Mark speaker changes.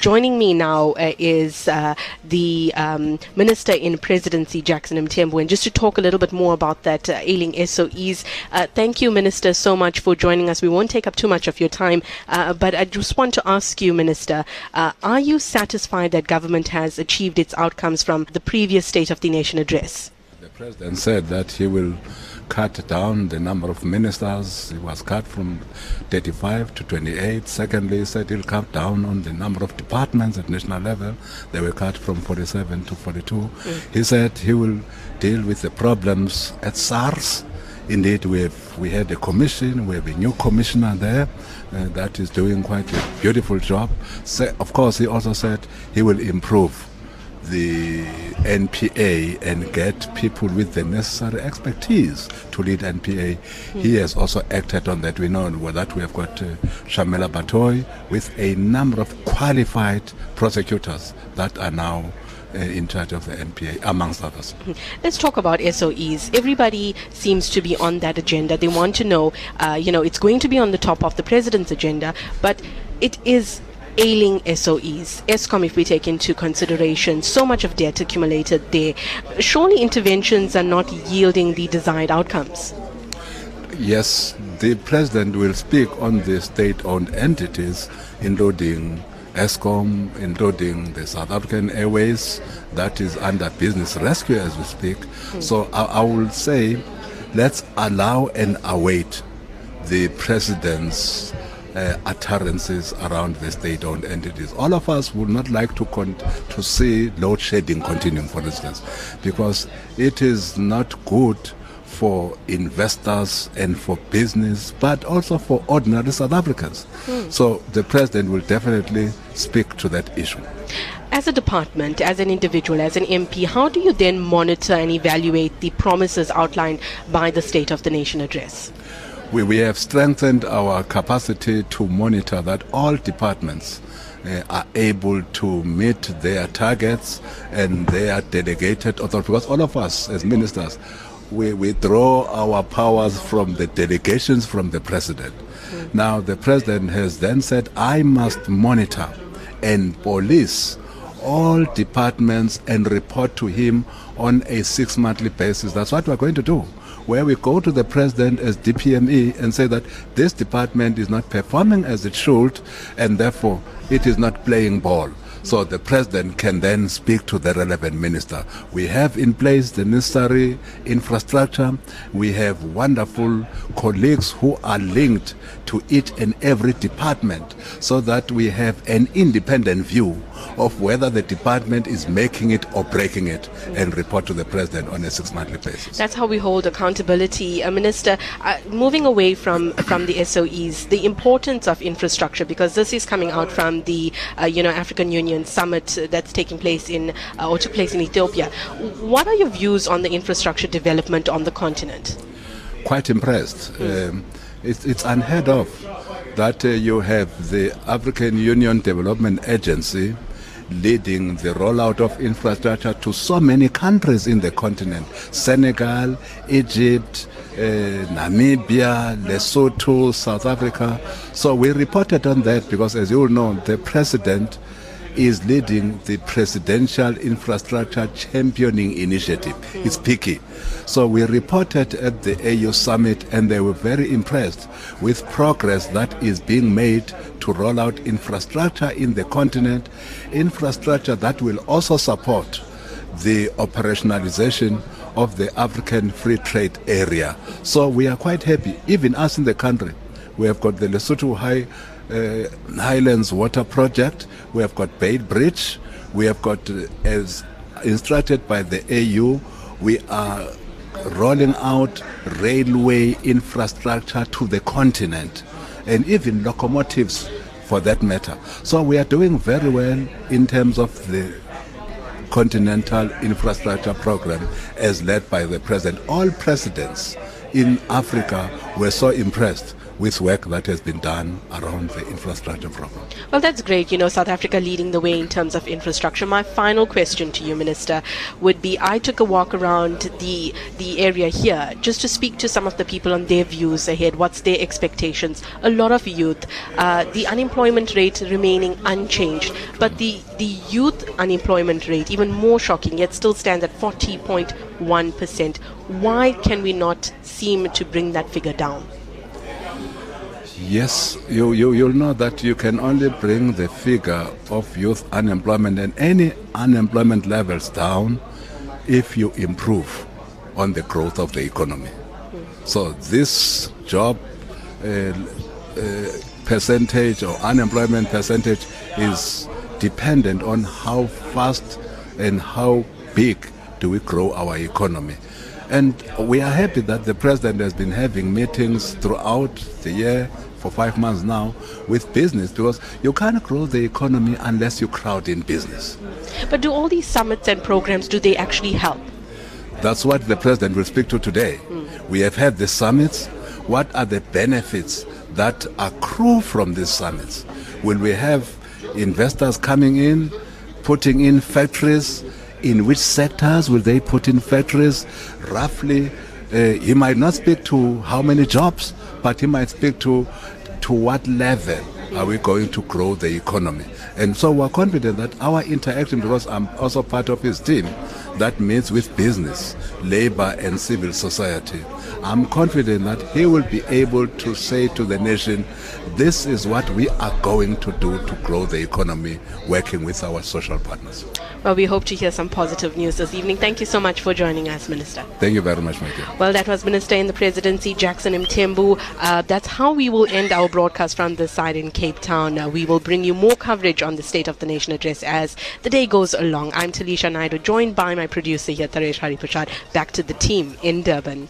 Speaker 1: Joining me now uh, is uh, the um, Minister in Presidency, Jackson Mthembu, and just to talk a little bit more about that uh, ailing SOEs. Uh, thank you, Minister, so much for joining us. We won't take up too much of your time, uh, but I just want to ask you, Minister, uh, are you satisfied that government has achieved its outcomes from the previous State of the Nation address?
Speaker 2: The President said that he will cut down the number of ministers. It was cut from 35 to 28. Secondly, he said he'll cut down on the number of departments at national level. They were cut from 47 to 42. Mm. He said he will deal with the problems at SARS. Indeed, we have we had a commission. We have a new commissioner there uh, that is doing quite a beautiful job. So, of course, he also said he will improve the NPA and get people with the necessary expertise to lead NPA. Mm. He has also acted on that. We know that we have got uh, Shamila Batohi with a number of qualified prosecutors that are now uh, in charge of the NPA, amongst others.
Speaker 1: Hmm. Let's talk about SOEs. Everybody seems to be on that agenda. They want to know, uh, you know, it's going to be on the top of the president's agenda, but it is ailing SOEs. Eskom, if we take into consideration so much of debt accumulated there, surely interventions are not yielding the desired outcomes.
Speaker 2: Yes, the president will speak on the state owned entities, including Eskom, including the South African Airways, that is under business rescue as we speak. Mm. So I, I will say, let's allow and await the president's uh, utterances around the state-owned entities. All of us would not like to con- to see load shedding continuing, for instance, because it is not good for investors and for business, but also for ordinary South Africans. Hmm. So the president will definitely speak to that issue.
Speaker 1: As a department, as an individual, as an MP, how do you then monitor and evaluate the promises outlined by the State of the Nation address?
Speaker 2: We, we have strengthened our capacity to monitor that all departments uh, are able to meet their targets and their delegated authority. Because all of us as ministers, we, we draw our powers from the delegations from the president. Mm. Now, the president has then said, I must monitor and police all departments and report to him on a six monthly basis. That's what we're going to do where we go to the president as DPME and say that this department is not performing as it should and therefore it is not playing ball. So the president can then speak to the relevant minister. We have in place the necessary infrastructure. We have wonderful colleagues who are linked to each and every department so that we have an independent view of whether the department is making it or breaking it and report to the president on a six monthly basis.
Speaker 1: That's how we hold accountability. Uh, Minister, uh, moving away from, from the SOEs, the importance of infrastructure, because this is coming out from the uh, you know African Union summit that's taking place in uh, or took place in Ethiopia. What are your views on the infrastructure development on the continent?
Speaker 2: Quite impressed. Mm. Um, it's, it's unheard of that uh, you have the African Union Development Agency leading the rollout of infrastructure to so many countries in the continent Senegal, Egypt, uh, Namibia, Lesotho, South Africa. So we reported on that because, as you all know, the president is leading the Presidential Infrastructure Championing Initiative. Mm. It's PICI. So we reported at the AU summit and they were very impressed with progress that is being made to roll out infrastructure in the continent, infrastructure that will also support the operationalization of the African Free Trade Area. So we are quite happy, even us in the country. We have got the Lesotho High uh, Highlands Water Project. We have got Beit Bridge. We have got, uh, as instructed by the AU, we are rolling out railway infrastructure to the continent and even locomotives for that matter. So we are doing very well in terms of the continental infrastructure program as led by the president. All presidents in Africa were so impressed with work that has been done around the infrastructure problem.
Speaker 1: Well, that's great. You know, South Africa leading the way in terms of infrastructure. My final question to you, Minister, would be I took a walk around the the area here just to speak to some of the people on their views ahead. What's their expectations? A lot of youth. Uh, the unemployment rate remaining unchanged, but the, the youth unemployment rate, even more shocking, yet still stands at 40.1%. Why can we not seem to bring that figure down?
Speaker 2: Yes, you, you, you'll know that you can only bring the figure of youth unemployment and any unemployment levels down if you improve on the growth of the economy. So this job uh, uh, percentage or unemployment percentage is dependent on how fast and how big do we grow our economy. And we are happy that the president has been having meetings throughout the year for five months now with business because you can't grow the economy unless you crowd in business.
Speaker 1: But do all these summits and programs do they actually help?
Speaker 2: That's what the president will speak to today. Mm. We have had the summits. What are the benefits that accrue from these summits? Will we have investors coming in, putting in factories? In which sectors will they put in factories? Roughly, uh, he might not speak to how many jobs, but he might speak to to what level are we going to grow the economy. And so we're confident that our interaction, because I'm also part of his team, that meets with business, labor, and civil society. I'm confident that he will be able to say to the nation, this is what we are going to do to grow the economy, working with our social partners.
Speaker 1: Well, we hope to hear some positive news this evening. Thank you so much for joining us, Minister.
Speaker 2: Thank you very much, my dear.
Speaker 1: Well, that was Minister in the Presidency, Jackson Mthembu. Uh, that's how we will end our broadcast from this side in Cape Town. Uh, we will bring you more coverage on the State of the Nation address as the day goes along. I'm Taliesha Naidoo, joined by my producer here, Taresh Haripashad. Back to the team in Durban.